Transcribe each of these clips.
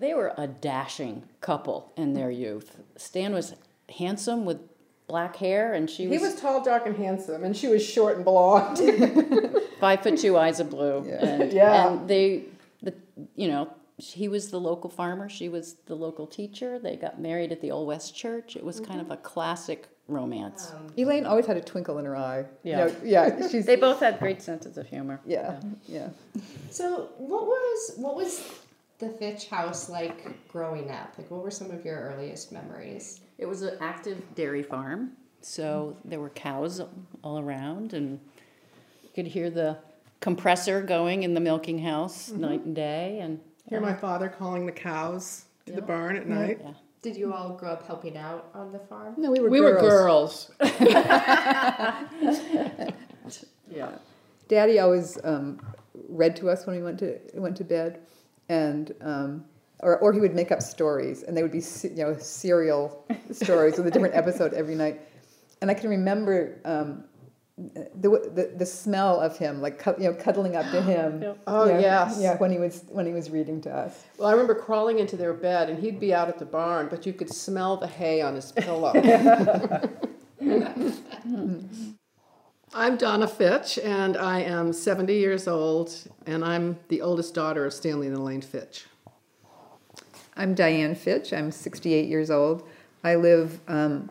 They were a dashing couple in their youth. Stan was handsome with black hair, and she was. He was, was tall, dark, and handsome, and she was short and blonde. five foot two, eyes of blue. And, Yeah. and they, the, you know, he was the local farmer. She was the local teacher. They got married at the Old West Church. It was mm-hmm. kind of a classic romance. Um, Elaine always had a twinkle in her eye. You Yeah. know, yeah. She's They both had great senses of humor. yeah, yeah. So, what was what was the Fitch house like growing up? Like, what were some of your earliest memories? It was an active dairy farm, so there were cows all around, and you could hear the compressor going in the milking house night and day. And Hear my father calling the cows to the barn at night. yeah. Did you all grow up helping out on the farm? No, we were We girls. were girls. yeah. Daddy always um, read to us when we went to went to bed, and um, or or he would make up stories, and they would be you know serial stories with a different episode every night. And I can remember um, the, the the smell of him, like cu- you know, cuddling up to him. Oh, you know, yes. yeah, when he was when he was reading to us. Well, I remember crawling into their bed, and he'd be out at the barn, but you could smell the hay on his pillow. I'm Donna Fitch, and I am 70 years old, and I'm the oldest daughter of Stanley and Elaine Fitch. I'm Diane Fitch. I'm 68 years old. I live um,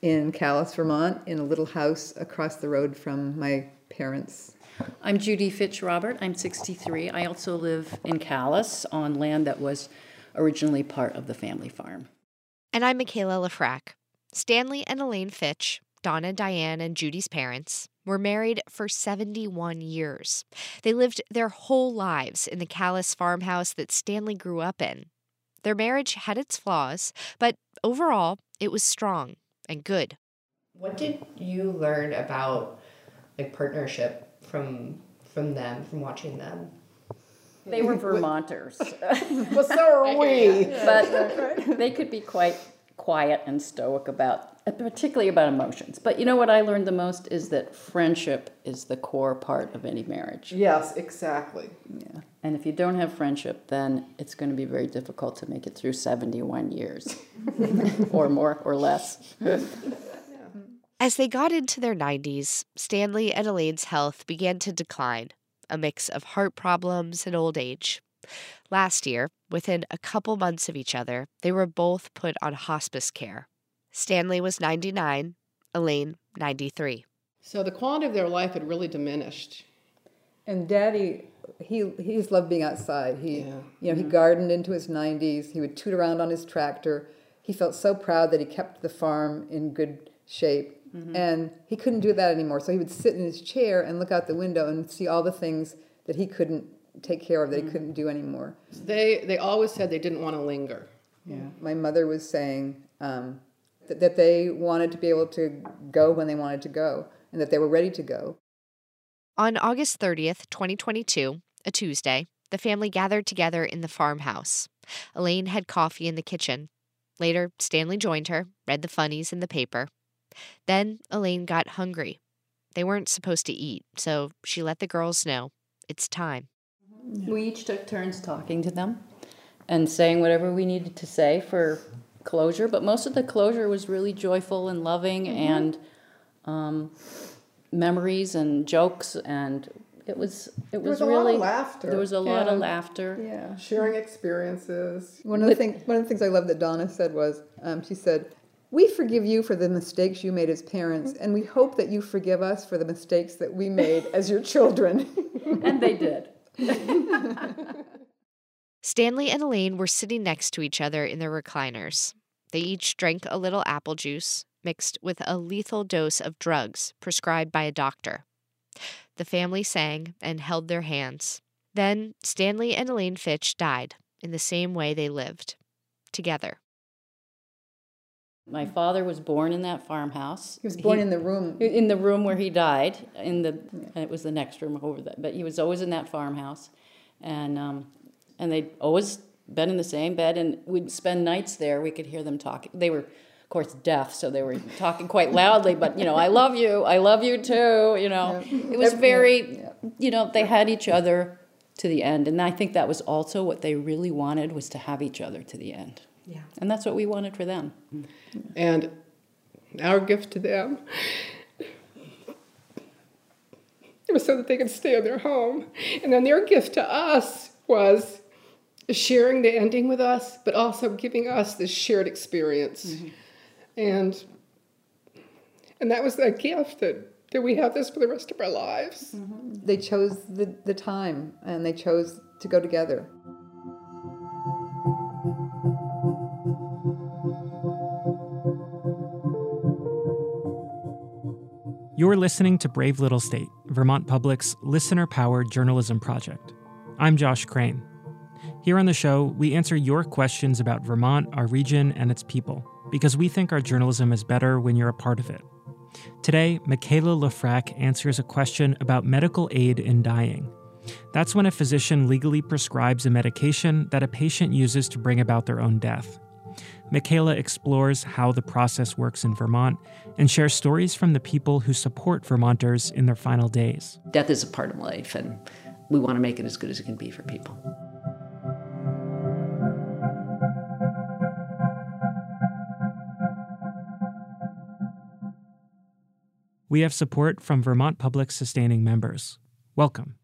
in Calais, Vermont, in a little house across the road from my parents. I'm Judy Fitch Robert. I'm 63. I also live in Calais on land that was originally part of the family farm. And I'm Michaela Lefrak. Stanley and Elaine Fitch, Donna, Diane, and Judy's parents, were married for 71 years. They lived their whole lives in the Calais farmhouse that Stanley grew up in. Their marriage had its flaws, but overall, it was strong and good. What did you learn about like partnership from from them, from watching them? They were Vermonters, Well, so are we. but they could be quite quiet and stoic about, Uh, particularly about emotions. But you know what I learned the most is that friendship is the core part of any marriage. Yes, exactly. Yeah. And if you don't have friendship, then it's going to be very difficult to make it through 71 years or more or less. As they got into their 90s, Stanley and Elaine's health began to decline, a mix of heart problems and old age. Last year, within a couple months of each other, they were both put on hospice care. Stanley was 99, Elaine 93. So the quality of their life had really diminished. And Daddy, he he just loved being outside. He Yeah. you know he mm-hmm. gardened into his 90s. He would toot around on his tractor. He felt so proud that he kept the farm in good shape. Mm-hmm. And he couldn't do that anymore. So he would sit in his chair and look out the window and see all the things that he couldn't take care of, that he mm. couldn't do anymore. They they always said they didn't want to linger. Yeah. My mother was saying um, that, that they wanted to be able to go when they wanted to go and that they were ready to go. On August 30th, 2022, a Tuesday, the family gathered together in the farmhouse. Elaine had coffee in the kitchen. Later, Stanley joined her, read the funnies in the paper. Then Elaine got hungry. They weren't supposed to eat, so she let the girls know it's time. We each took turns talking to them and saying whatever we needed to say for closure, but most of the closure was really joyful and loving and um, memories and jokes and it was it was, was a lot of really laughter. There was a lot of laughter. Yeah. Sharing experiences. One of the things one of the things I love that Donna said was um, she said, "We forgive you for the mistakes you made as parents, and we hope that you forgive us for the mistakes that we made as your children." And they did. Stanley and Elaine were sitting next to each other in their recliners. They each drank a little apple juice mixed with a lethal dose of drugs prescribed by a doctor. The family sang and held their hands. Then Stanley and Elaine Fitch died in the same way they lived, together. My father was born in that farmhouse. He was born in the room. in the room where he died. In the and it was the next room over that, but he was always in that farmhouse, and um, and they'd always been in the same bed, and we'd spend nights there. We could hear them talking. They were, of course, deaf, so they were talking quite loudly. But you know, I love you, I love you too. You know, it was very, you know, they had each other to the end, and I think that was also what they really wanted was to have each other to the end. Yeah. And that's what we wanted for them. And our gift to them it was so that they could stay in their home. And then their gift to us was sharing the ending with us, but also giving us this shared experience. Mm-hmm. And and that was that gift that, that we have this for the rest of our lives. Mm-hmm. They chose the, the time and they chose to go together. You're listening to Brave Little State, Vermont Public's listener powered journalism project. I'm Josh Crane. Here on the show, we answer your questions about Vermont, our region, and its people, because we think our journalism is better when you're a part of it. Today, Michaela Lefrak answers a question about medical aid in dying. That's when a physician legally prescribes a medication that a patient uses to bring about their own death. Michaela explores how the process works in Vermont and shares stories from the people who support Vermonters in their final days. Death is a part of life, and we want to make it as good as it can be for people. We have support from Vermont Public Sustaining members. Welcome.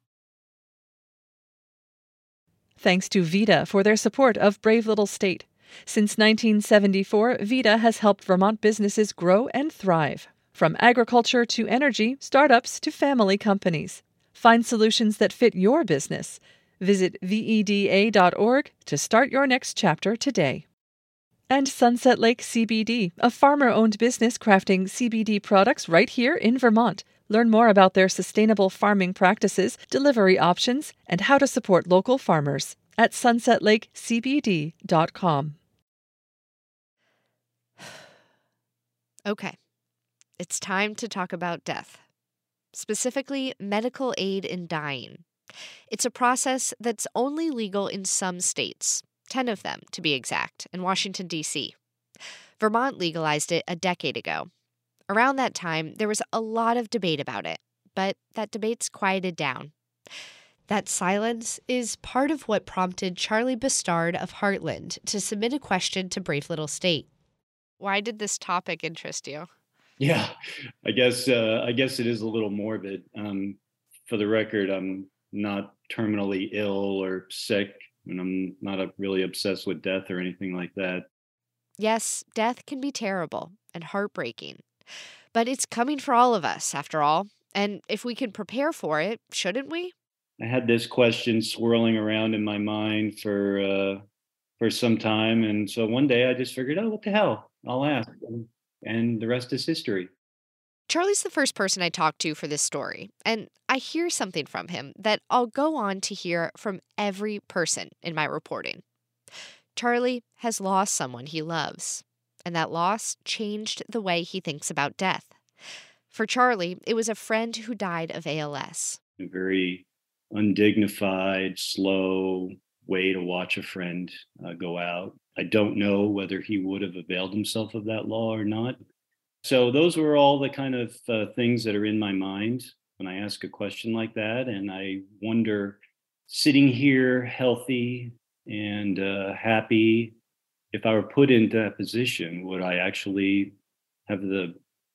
Thanks to VEDA for their support of Brave Little State. Since 1974, VEDA has helped Vermont businesses grow and thrive. From agriculture to energy, startups to family companies. Find solutions that fit your business. Visit VEDA.org to start your next chapter today. And Sunset Lake CBD, a farmer owned business crafting CBD products right here in Vermont. Learn more about their sustainable farming practices, delivery options, and how to support local farmers at sunsetlakecbd.com. Okay, it's time to talk about death, specifically medical aid in dying. It's a process that's only legal in some states, 10 of them to be exact, in Washington, D.C. Vermont legalized it a decade ago. Around that time, there was a lot of debate about it, but that debate's quieted down. That silence is part of what prompted Charlie Bastard of Hartland to submit a question to Brave Little State. Why did this topic interest you? Yeah, I guess uh, I guess it is a little morbid. Um, for the record, I'm not terminally ill or sick, and I'm not uh, really obsessed with death or anything like that. Yes, death can be terrible and heartbreaking, but it's coming for all of us, after all. And if we can prepare for it, shouldn't we? I had this question swirling around in my mind for uh, for some time, and so one day I just figured, oh, what the hell? I'll ask, and the rest is history. Charlie's the first person I talked to for this story, and I hear something from him that I'll go on to hear from every person in my reporting. Charlie has lost someone he loves, and that loss changed the way he thinks about death. For Charlie, it was a friend who died of ALS. A very undignified, slow way to watch a friend uh, go out. I don't know whether he would have availed himself of that law or not. So those were all the kind of uh, things that are in my mind when I ask a question like that, and I wonder, sitting here healthy and uh, happy, if I were put into that position, would I actually have the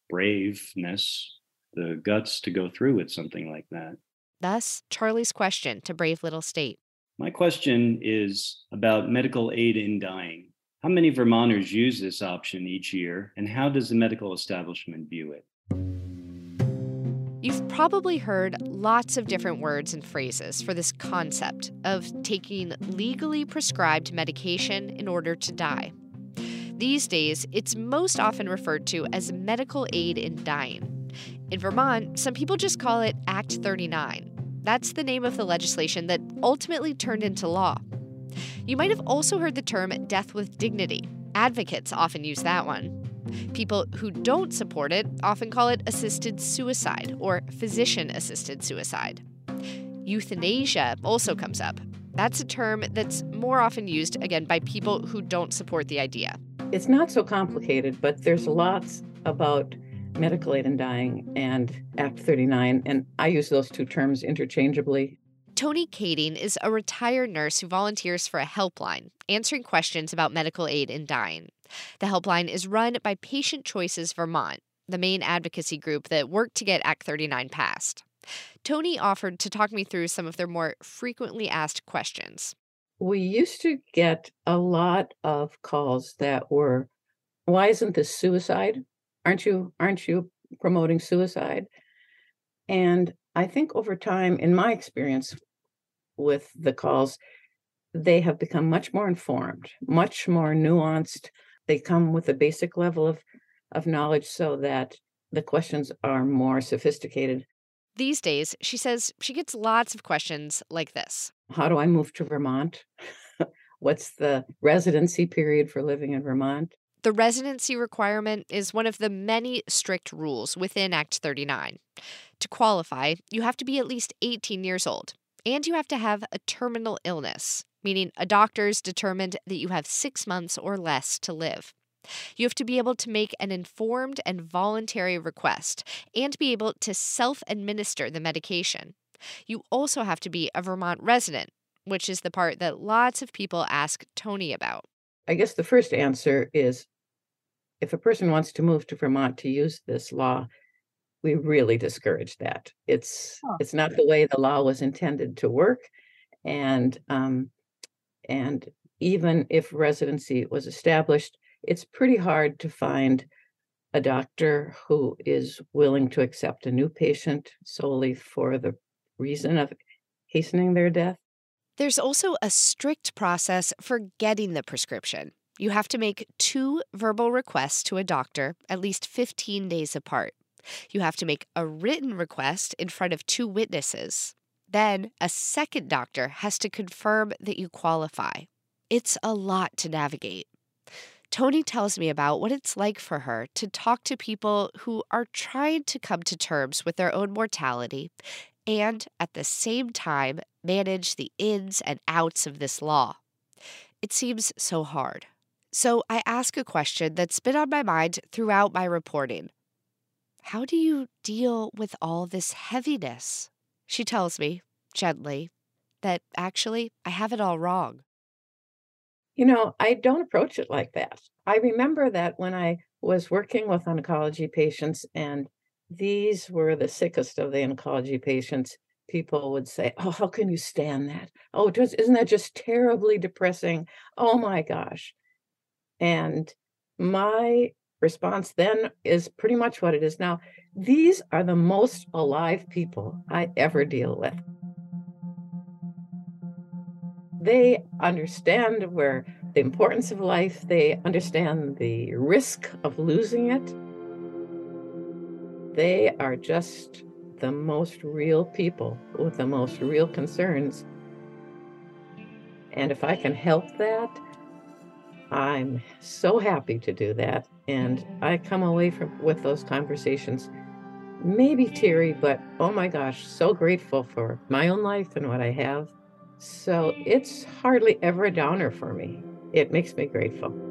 braveness, the guts to go through with something like that? Thus, Charlie's question to Brave Little State. My question is about medical aid in dying. How many Vermonters use this option each year, and how does the medical establishment view it? You've probably heard lots of different words and phrases for this concept of taking legally prescribed medication in order to die. These days, it's most often referred to as medical aid in dying. In Vermont, some people just call it Act 39. That's the name of the legislation that ultimately turned into law. You might have also heard the term death with dignity. Advocates often use that one. People who don't support it often call it assisted suicide or physician assisted suicide. Euthanasia also comes up. That's a term that's more often used, again, by people who don't support the idea. It's not so complicated, but there's lots about medical aid in dying and Act 39, and I use those two terms interchangeably. Toni Kading is a retired nurse who volunteers for a helpline, answering questions about medical aid in dying. The helpline is run by Patient Choices Vermont, the main advocacy group that worked to get Act 39 passed. Toni offered to talk me through some of their more frequently asked questions. We used to get a lot of calls that were, why isn't this suicide? Aren't you aren't you promoting suicide? And I think over time, in my experience with the calls, they have become much more informed, much more nuanced. They come with a basic level of, of knowledge so that the questions are more sophisticated. These days, she says she gets lots of questions like this How do I move to Vermont? What's the residency period for living in Vermont? The residency requirement is one of the many strict rules within Act 39. To qualify, you have to be at least 18 years old, and you have to have a terminal illness, meaning a doctor's determined that you have six months or less to live. You have to be able to make an informed and voluntary request and be able to self administer the medication. You also have to be a Vermont resident, which is the part that lots of people ask Toni about. I guess the first answer is if a person wants to move to Vermont to use this law, we really discourage that. It's oh. it's not the way the law was intended to work, and um, and even if residency was established, it's pretty hard to find a doctor who is willing to accept a new patient solely for the reason of hastening their death. There's also a strict process for getting the prescription. You have to make two verbal requests to a doctor at least 15 days apart. You have to make a written request in front of two witnesses. Then a second doctor has to confirm that you qualify. It's a lot to navigate. Toni tells me about what it's like for her to talk to people who are trying to come to terms with their own mortality and at the same time manage the ins and outs of this law. It seems so hard. So I ask a question that's been on my mind throughout my reporting How do you deal with all this heaviness? She tells me, gently, that actually I have it all wrong. You know, I don't approach it like that. I remember that when I was working with oncology patients and these were the sickest of the oncology patients. People would say, Oh, how can you stand that? Oh, just, isn't that just terribly depressing? Oh my gosh. And my response then is pretty much what it is now. These are the most alive people I ever deal with. They understand where the importance of life, they understand the risk of losing it they are just the most real people with the most real concerns. And if I can help that, I'm so happy to do that. And I come away from with those conversations, maybe teary, but oh my gosh, so grateful for my own life and what I have. So it's hardly ever a downer for me. It makes me grateful.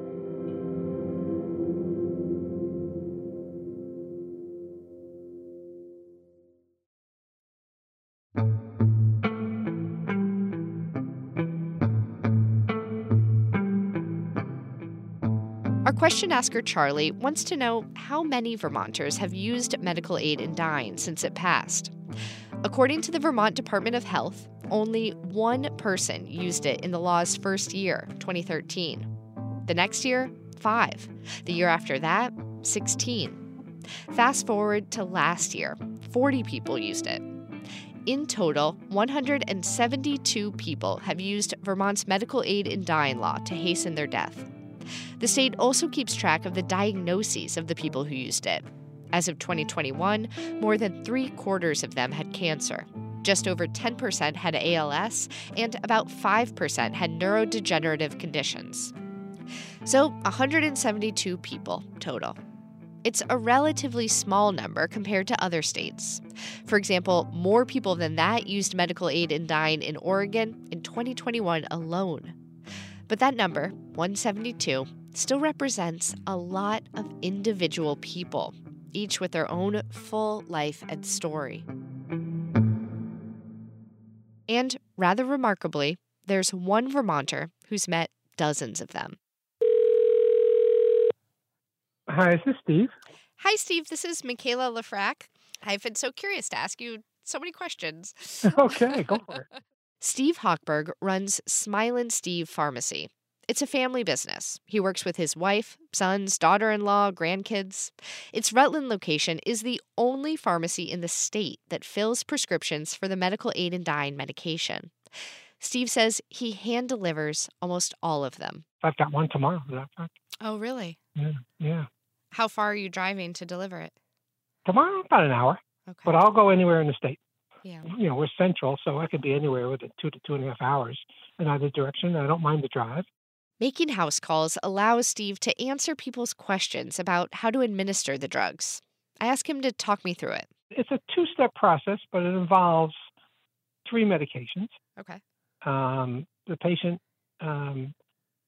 Question asker Charlie wants to know how many Vermonters have used medical aid in dying since it passed. According to the Vermont Department of Health, only one person used it in the law's first year, 2013. The next year, five. The year after that, 16. Fast forward to last year, 40 people used it. In total, 172 people have used Vermont's medical aid in dying law to hasten their death. The state also keeps track of the diagnoses of the people who used it. As of 2021, more than three quarters of them had cancer. Just over 10% had ALS, and about 5% had neurodegenerative conditions. So, 172 people total. it's a relatively small number compared to other states. For example, more people than that used medical aid in dying in Oregon in 2021 alone. But that number, 172, still represents a lot of individual people, each with their own full life and story. And rather remarkably, there's one Vermonter who's met dozens of them. Hi, this is Steve? Hi, Steve. This is Michaela Lefrak. I've been so curious to ask you so many questions. okay, go for it. Steve Hochberg runs Smilin' Steve Pharmacy. It's a family business. He works with his wife, sons, daughter in law, grandkids. Its Rutland location is the only pharmacy in the state that fills prescriptions for the medical aid in dying medication. Steve says he hand delivers almost all of them. I've got one tomorrow. That? Oh, really? Yeah, yeah. How far are you driving to deliver it? Tomorrow, about an hour. Okay. But I'll go anywhere in the state. Yeah. You know, we're central, so I could be anywhere within two to two and a half hours in either direction. I don't mind the drive. Making house calls allows Steve to answer people's questions about how to administer the drugs. I ask him to talk me through it. It's a two step process, but it involves three medications. Okay. Um, the patient um,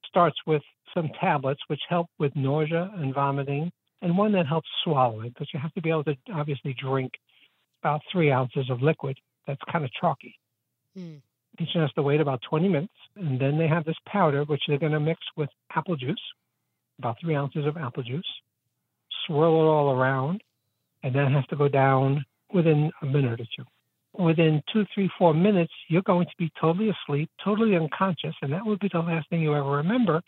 starts with some tablets which help with nausea and vomiting, and one that helps swallowing, because you have to be able to obviously drink about three ounces of liquid that's kind of chalky. Mm. Patient has to wait about 20 minutes, and then they have this powder which they're going to mix with apple juice, about three ounces of apple juice, swirl it all around, and then has to go down within a minute or two. Within two, three, four minutes, you're going to be totally asleep, totally unconscious, and that will be the last thing you ever remember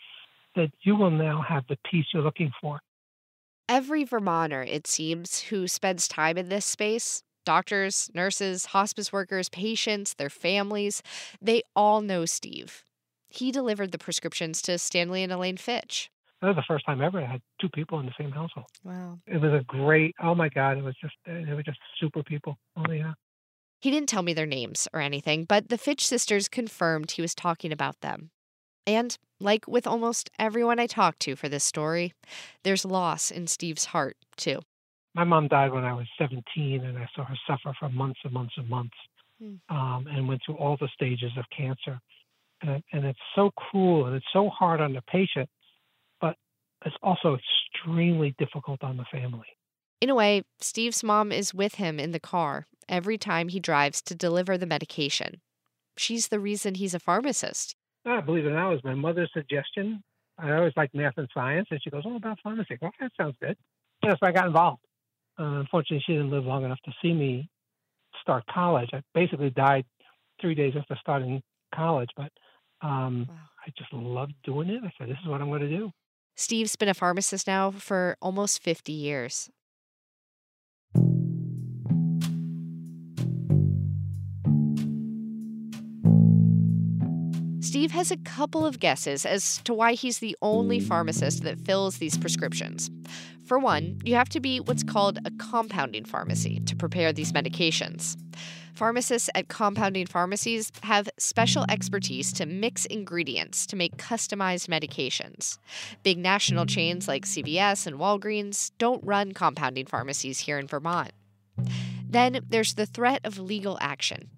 that you will now have the peace you're looking for. Every Vermonter, it seems, who spends time in this space doctors, nurses, hospice workers, patients, their families they all know Steve. He delivered the prescriptions to Stanley and Elaine Fitch. That was the first time ever I had two people in the same household. Wow. It was a great, oh my God, it was just, it was just super people. Oh, yeah. He didn't tell me their names or anything, but the Fitch sisters confirmed he was talking about them. And, like with almost everyone I talked to for this story, there's loss in Steve's heart, too. My mom died when I was 17, and I saw her suffer for months and months and months Hmm. um, and went through all the stages of cancer. And, and it's so cruel and it's so hard on the patient, but it's also extremely difficult on the family. In a way, Steve's mom is with him in the car every time he drives to deliver the medication. She's the reason he's a pharmacist. I believe it or not, it was my mother's suggestion. I always liked math and science, and she goes, "Oh, about pharmacy." Well, that sounds good. And so I got involved. Uh, unfortunately, she didn't live long enough to see me start college. I basically died three days after starting college, but um, Wow. I just loved doing it. I said, "This is what I'm going to do." Steve's been a pharmacist now for almost 50 years. Steve has a couple of guesses as to why he's the only pharmacist that fills these prescriptions. For one, you have to be what's called a compounding pharmacy to prepare these medications. Pharmacists at compounding pharmacies have special expertise to mix ingredients to make customized medications. Big national chains like CVS and Walgreens don't run compounding pharmacies here in Vermont. Then there's the threat of legal action.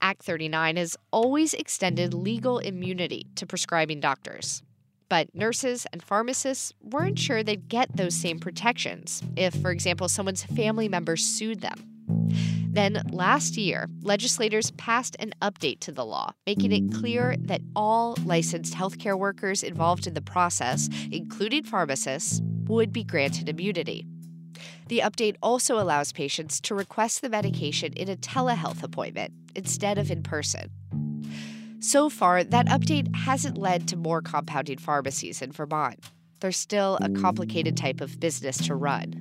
Act 39 has always extended legal immunity to prescribing doctors. But nurses and pharmacists weren't sure they'd get those same protections if, for example, someone's family member sued them. Then last year, legislators passed an update to the law, making it clear that all licensed healthcare workers involved in the process, including pharmacists, would be granted immunity. The update also allows patients to request the medication in a telehealth appointment instead of in person. So far, that update hasn't led to more compounding pharmacies in Vermont. They're still a complicated type of business to run.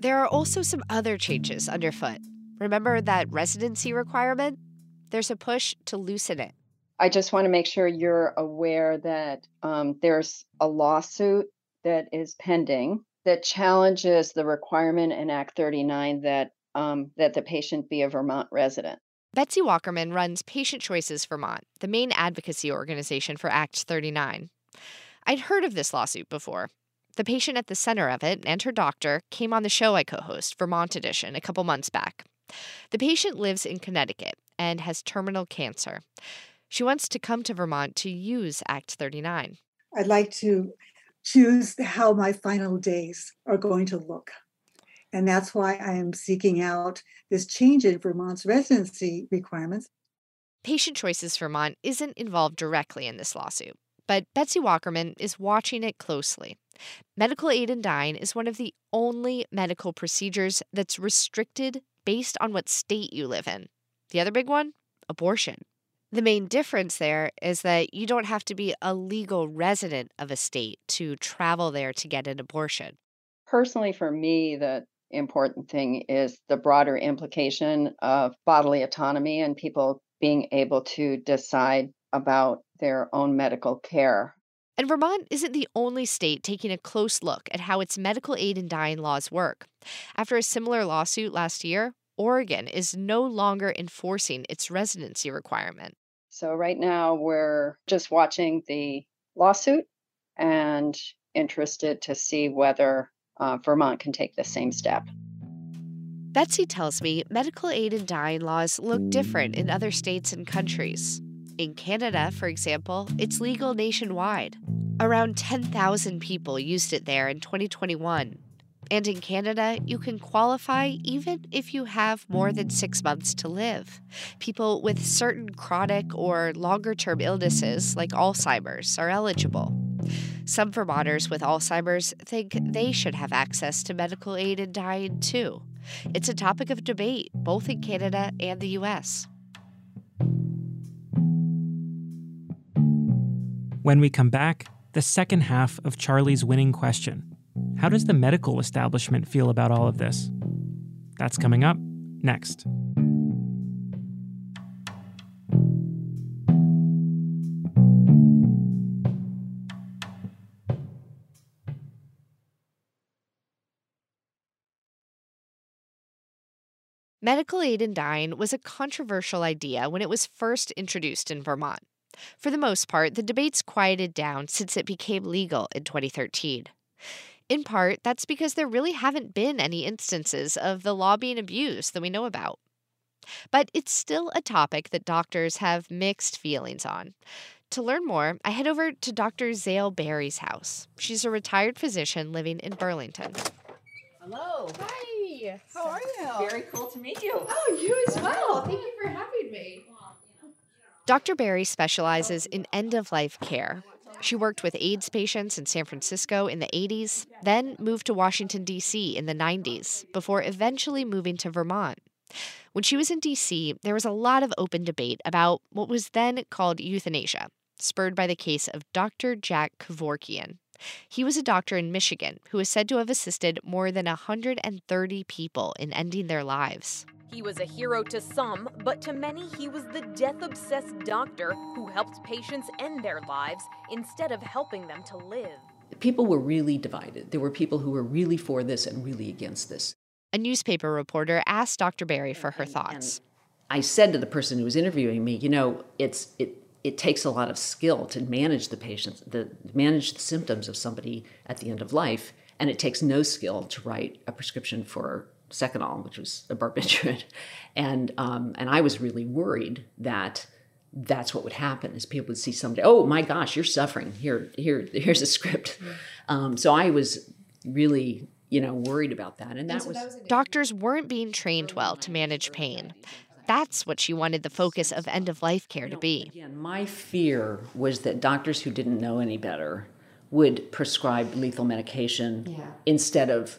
There are also some other changes underfoot. Remember that residency requirement? There's a push to loosen it. I just want to make sure you're aware that um, there's a lawsuit that is pending that challenges the requirement in Act 39 that um, that the patient be a Vermont resident. Betsy Walkerman runs Patient Choices Vermont, the main advocacy organization for Act 39. I'd heard of this lawsuit before. The patient at the center of it and her doctor came on the show I co host, Vermont Edition, a couple months back. The patient lives in Connecticut and has terminal cancer. She wants to come to Vermont to use Act 39. I'd like to choose how my final days are going to look. And that's why I am seeking out this change in Vermont's residency requirements. Patient Choices Vermont isn't involved directly in this lawsuit, but Betsy Walkerman is watching it closely. Medical aid in dying is one of the only medical procedures that's restricted based on what state you live in. The other big one abortion. The main difference there is that you don't have to be a legal resident of a state to travel there to get an abortion. Personally, for me, the important thing is the broader implication of bodily autonomy and people being able to decide about their own medical care. And Vermont isn't the only state taking a close look at how its medical aid in dying laws work. After a similar lawsuit last year, Oregon is no longer enforcing its residency requirement. So, right now, we're just watching the lawsuit and interested to see whether uh, Vermont can take the same step. Betsy tells me medical aid and dying laws look different in other states and countries. In Canada, for example, it's legal nationwide. Around 10,000 people used it there in 2021. And in Canada, you can qualify even if you have more than six months to live. People with certain chronic or longer term illnesses, like Alzheimer's, are eligible. Some Vermonters with Alzheimer's think they should have access to medical aid in dying too. It's a topic of debate both in Canada and the US. When we come back, the second half of Charlie's winning question How does the medical establishment feel about all of this? That's coming up next. Medical aid in dying was a controversial idea when it was first introduced in Vermont. For the most part, the debates quieted down since it became legal in 2013. In part, that's because there really haven't been any instances of the law being abused that we know about. But it's still a topic that doctors have mixed feelings on. To learn more, I head over to Dr. Zail Berry's house. She's a retired physician living in Burlington. Hello. Hi. How are you? Very cool to meet you. Oh, you as well. Thank you for having me. Dr. Berry specializes in end of life care. She worked with AIDS patients in San Francisco in the 80s, then moved to Washington, D.C. in the 90s, before eventually moving to Vermont. When she was in D.C., there was a lot of open debate about what was then called euthanasia, spurred by the case of Dr. Jack Kevorkian. He was a doctor in Michigan who is said to have assisted more than 130 people in ending their lives. He was a hero to some, but to many, he was the death obsessed doctor who helped patients end their lives instead of helping them to live. People were really divided. There were people who were really for this and really against this. A newspaper reporter asked Dr. Berry for her thoughts. I said to the person who was interviewing me, you know, it's it it takes a lot of skill to manage the patients, the manage the symptoms of somebody at the end of life, and it takes no skill to write a prescription for Seconal, which was a barbiturate, and um, and I was really worried that that's what would happen is people would see somebody, oh my gosh, you're suffering. Here, here, here's a script. Um, so I was really you know worried about that, and that was doctors weren't being trained well to manage pain. That's what she wanted the focus of end of life care to be. Again, my fear was that doctors who didn't know any better would prescribe lethal medication Yeah. instead of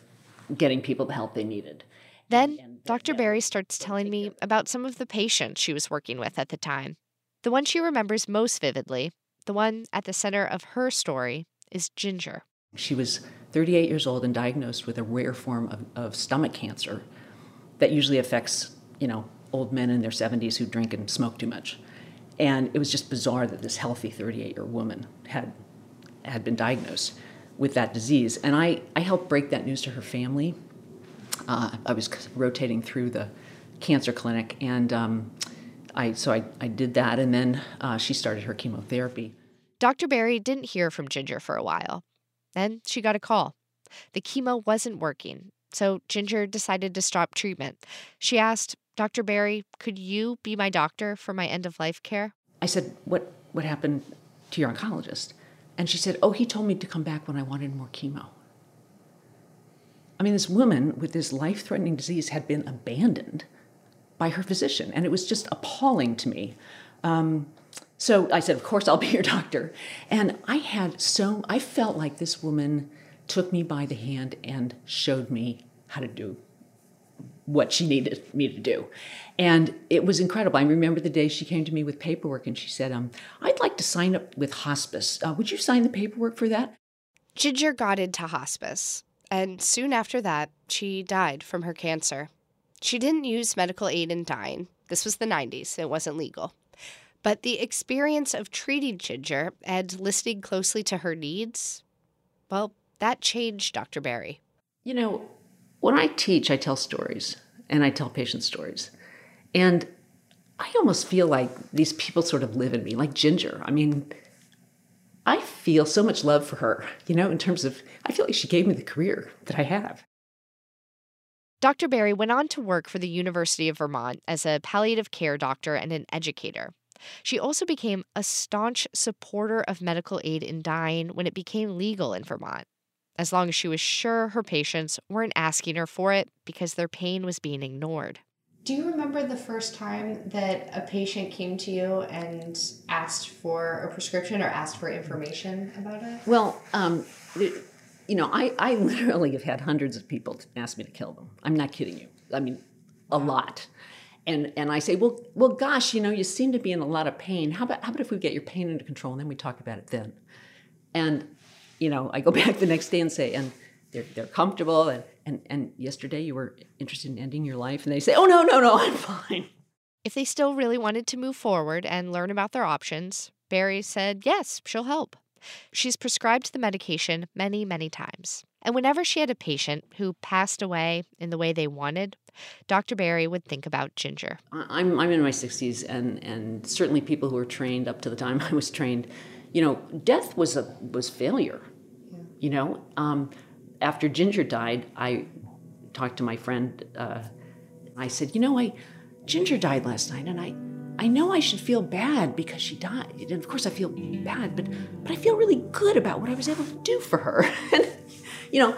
getting people the help they needed. Then Dr. Berry starts telling me about some of the patients she was working with at the time. The one she remembers most vividly, the one at the center of her story, is Ginger. She was 38 years old and diagnosed with a rare form of, of stomach cancer that usually affects, you know, old men in their 70s who drink and smoke too much. And it was just bizarre that this healthy 38 year woman had, had been diagnosed with that disease. And I, I helped break that news to her family. Uh, I was rotating through the cancer clinic, and um, I, so I, I did that, and then uh, she started her chemotherapy. Dr. Berry didn't hear from Ginger for a while. Then she got a call. The chemo wasn't working, so Ginger decided to stop treatment. She asked, Dr. Berry, could you be my doctor for my end of life care? I said, What what happened to your oncologist? And she said, Oh, he told me to come back when I wanted more chemo. I mean, this woman with this life threatening disease had been abandoned by her physician, and it was just appalling to me. Um, so I said, Of course, I'll be your doctor. And I had so, I felt like this woman took me by the hand and showed me how to do what she needed me to do. And it was incredible. I remember the day she came to me with paperwork and she said, um, I'd like to sign up with hospice. Uh, would you sign the paperwork for that? Ginger got into hospice, and soon after that, she died from her cancer. She didn't use medical aid in dying. This was the 90s, it wasn't legal. But the experience of treating Ginger and listening closely to her needs, well, that changed Dr. Berry. You know, when I teach, I tell stories and I tell patient stories. And I almost feel like these people sort of live in me, like Ginger. I mean, I feel so much love for her, you know, in terms of, I feel like she gave me the career that I have. Dr. Berry went on to work for the University of Vermont as a palliative care doctor and an educator. She also became a staunch supporter of medical aid in dying when it became legal in Vermont as long as she was sure her patients weren't asking her for it because their pain was being ignored. Do you remember the first time that a patient came to you and asked for a prescription or asked for information about it? Well, um, you know, I, I literally have had hundreds of people ask me to kill them. I'm not kidding you. I mean, a lot. And, and I say, well, well, gosh, you know, you seem to be in a lot of pain. How about, how about if we get your pain under control and then we talk about it then? And you know, I go back the next day and say, and they're, they're comfortable. And, and, and yesterday you were interested in ending your life. And they say, oh, no, no, no, I'm fine. If they still really wanted to move forward and learn about their options, Berry said, yes, she'll help. She's prescribed the medication many, many times. And whenever she had a patient who passed away in the way they wanted, Dr. Berry would think about Ginger. I'm, I'm in my 60s, and, and certainly people who were trained up to the time I was trained you know, death was a was failure. Yeah. You know, um, after Ginger died, I talked to my friend. Uh, I said, you know, I Ginger died last night, and I I know I should feel bad because she died, and of course I feel bad, but but I feel really good about what I was able to do for her. and you know,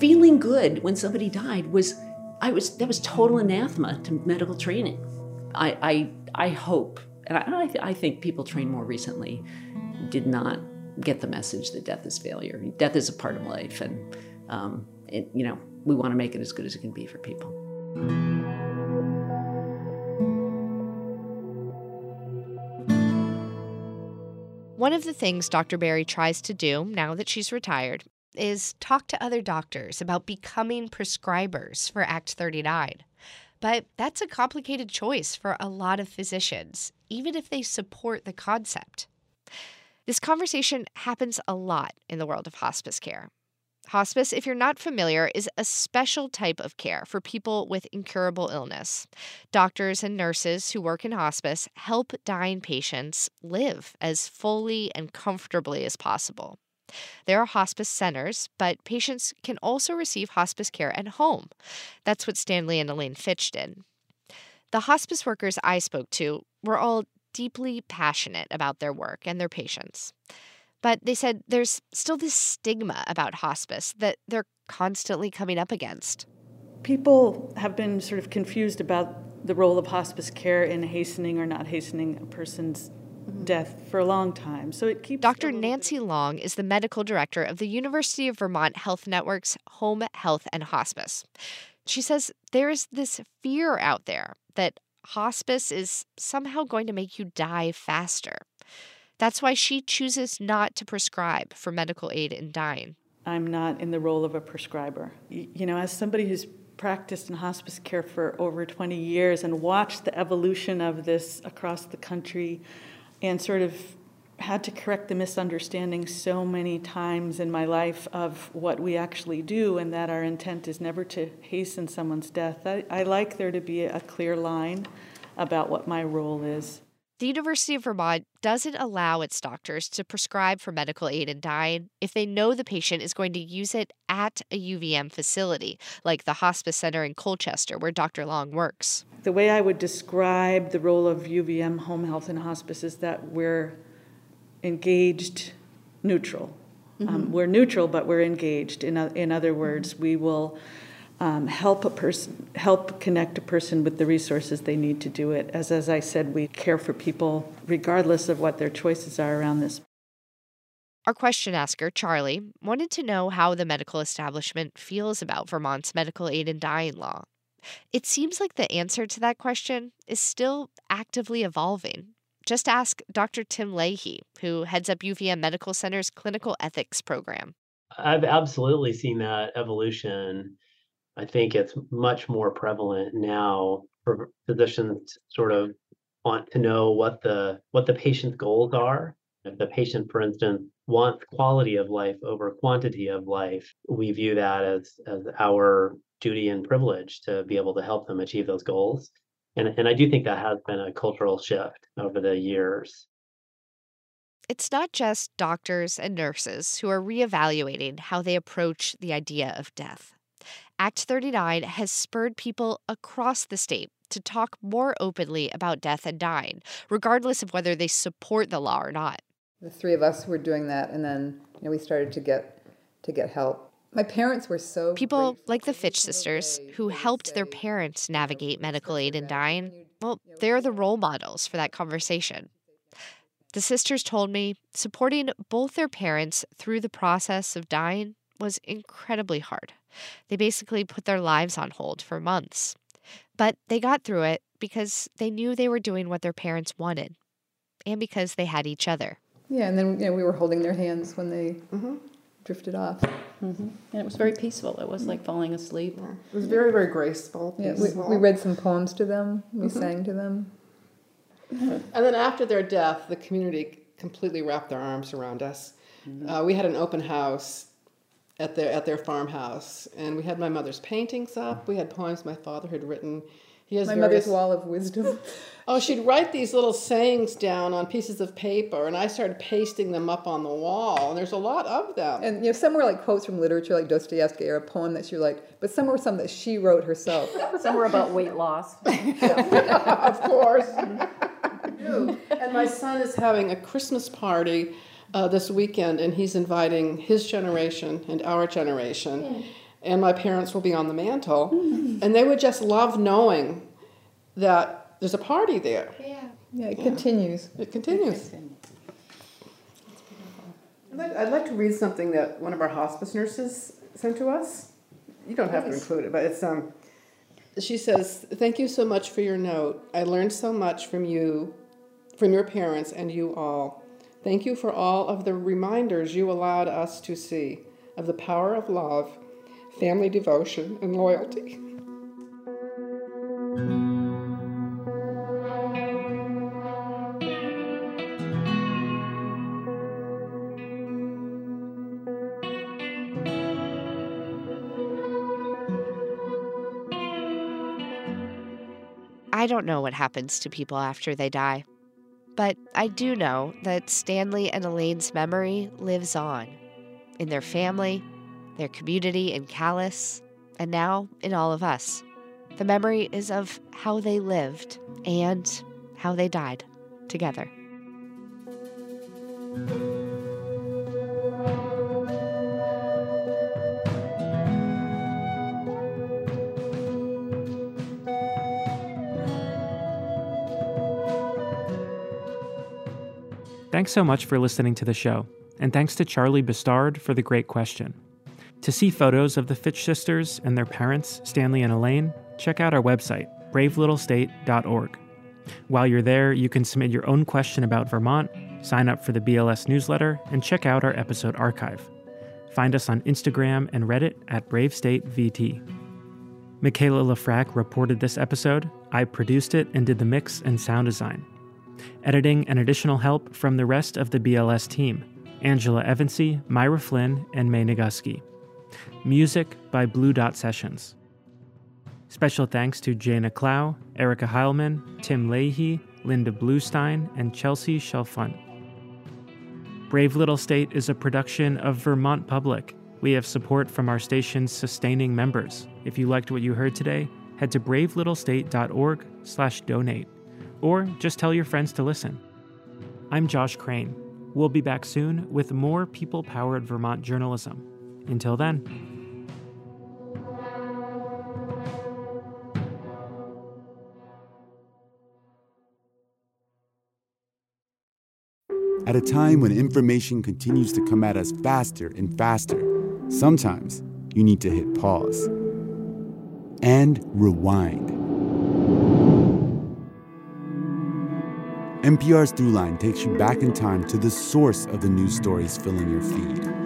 feeling good when somebody died was I was that was total anathema to medical training. I I I hope and I, I, th- I think people trained more recently did not get the message that death is failure. Death is a part of life, and um, it, you know we want to make it as good as it can be for people. One of the things Dr. Berry tries to do now that she's retired is talk to other doctors about becoming prescribers for Act 39. But that's a complicated choice for a lot of physicians, even if they support the concept. This conversation happens a lot in the world of hospice care. Hospice, if you're not familiar, is a special type of care for people with incurable illness. Doctors and nurses who work in hospice help dying patients live as fully and comfortably as possible. There are hospice centers, but patients can also receive hospice care at home. That's what Stanley and Elaine Fitch did. The hospice workers I spoke to were all deeply passionate about their work and their patients. But they said there's still this stigma about hospice that they're constantly coming up against. People have been sort of confused about the role of hospice care in hastening or not hastening a person's mm-hmm. death for a long time. So it keeps. Dr. Nancy Long is the medical director of the University of Vermont Health Network's Home Health and Hospice. She says there's this fear out there that hospice is somehow going to make you die faster. That's why she chooses not to prescribe for medical aid in dying. I'm not in the role of a prescriber. You know, as somebody who's practiced in hospice care for over 20 years and watched the evolution of this across the country, and sort of had to correct the misunderstanding so many times in my life of what we actually do and that our intent is never to hasten someone's death. I, I like there to be a clear line about what my role is. The University of Vermont doesn't allow its doctors to prescribe for medical aid in dying if they know the patient is going to use it at a UVM facility, like the hospice center in Colchester, where Dr. Long works. The way I would describe the role of UVM home health and hospice is that we're engaged neutral. Um, Mhm. we're neutral, but we're engaged. In, in other words, we will um, help a person, help connect a person with the resources they need to do it. As, as I said, we care for people regardless of what their choices are around this. Our question asker, Charlie, wanted to know how the medical establishment feels about Vermont's medical aid in dying law. It seems like the answer to that question is still actively evolving. Just ask Dr. Tim Leahy, who heads up UVM Medical Center's clinical ethics program. I've absolutely seen that evolution. I think it's much more prevalent now for physicians sort of want to know what the what the patient's goals are. If the patient, for instance, wants quality of life over quantity of life, we view that as as our duty and privilege to be able to help them achieve those goals. And and I do think that has been a cultural shift over the years. It's not just doctors and nurses who are reevaluating how they approach the idea of death. Act 39 has spurred people across the state to talk more openly about death and dying, regardless of whether they support the law or not. The three of us were doing that, and then you know we started to get to get help. My parents were so People like the Fitch sisters, who helped their parents navigate medical aid and dying, well, they're the role models for that conversation. The sisters told me supporting both their parents through the process of dying was incredibly hard. They basically put their lives on hold for months. But they got through it because they knew they were doing what their parents wanted and because they had each other. Yeah, and then you know we were holding their hands when they mm-hmm. Drifted off. Mm-hmm. And it was very peaceful. It was like falling asleep. It was very, very graceful. Yeah, we, peaceful. we read some poems to them. We Mhm. sang to them. And then after their death, the community completely wrapped their arms around us. Uh, we had an open house at their at their farmhouse, and we had my mother's paintings up. We had poems my father had written. He has My various- mother's wall of wisdom. Oh, she'd write these little sayings down on pieces of paper, and I started pasting them up on the wall. And there's a lot of them. And you know, some were like quotes from literature, like Dostoevsky, or a poem that she liked. But some were some that she wrote herself. Some were about weight loss. of course. and my son is having a Christmas party uh, this weekend, and he's inviting his generation and our generation. And my parents will be on the mantle, and they would just love knowing that there's a party there. Yeah. Yeah, it continues. It continues. I'd like, I'd like to read something that one of our hospice nurses sent to us. You don't have to include it, but it's um. She says, "Thank you so much for your note. I learned so much from you, from your parents, and you all. Thank you for all of the reminders you allowed us to see of the power of love, family devotion, and loyalty." I don't know what happens to people after they die. But I do know that Stanley and Elaine's memory lives on in their family, their community in Calais, and now in all of us. The memory is of how they lived and how they died together. Thanks so much for listening to the show, and thanks to Charlie Bastard for the great question. To see photos of the Fitch sisters and their parents, Stanley and Elaine, check out our website, bravelittlestate.org. While you're there, you can submit your own question about Vermont, sign up for the BLS newsletter, and check out our episode archive. Find us on Instagram and Reddit at BraveStateVT. Michaela Lefrak reported this episode. I produced it and did the mix and sound design. Editing and additional help from the rest of the BLS team Angela Evancie, Myra Flynn, and May Nagusky. Music by Blue Dot Sessions. Special thanks to Jana Clow, Erica Heilman, Tim Leahy, Linda Bluestein, and Chelsea Shelfunt. Brave Little State is a production of Vermont Public. We have support from our station's sustaining members. If you liked what you heard today, head to bravelittlestate.org/donate or just tell your friends to listen. I'm Josh Crane. We'll be back soon with more people-powered Vermont journalism. Until then, At a time when information continues to come at us faster and faster, sometimes you need to hit pause and rewind. NPR's Throughline takes you back in time to the source of the news stories filling your feed.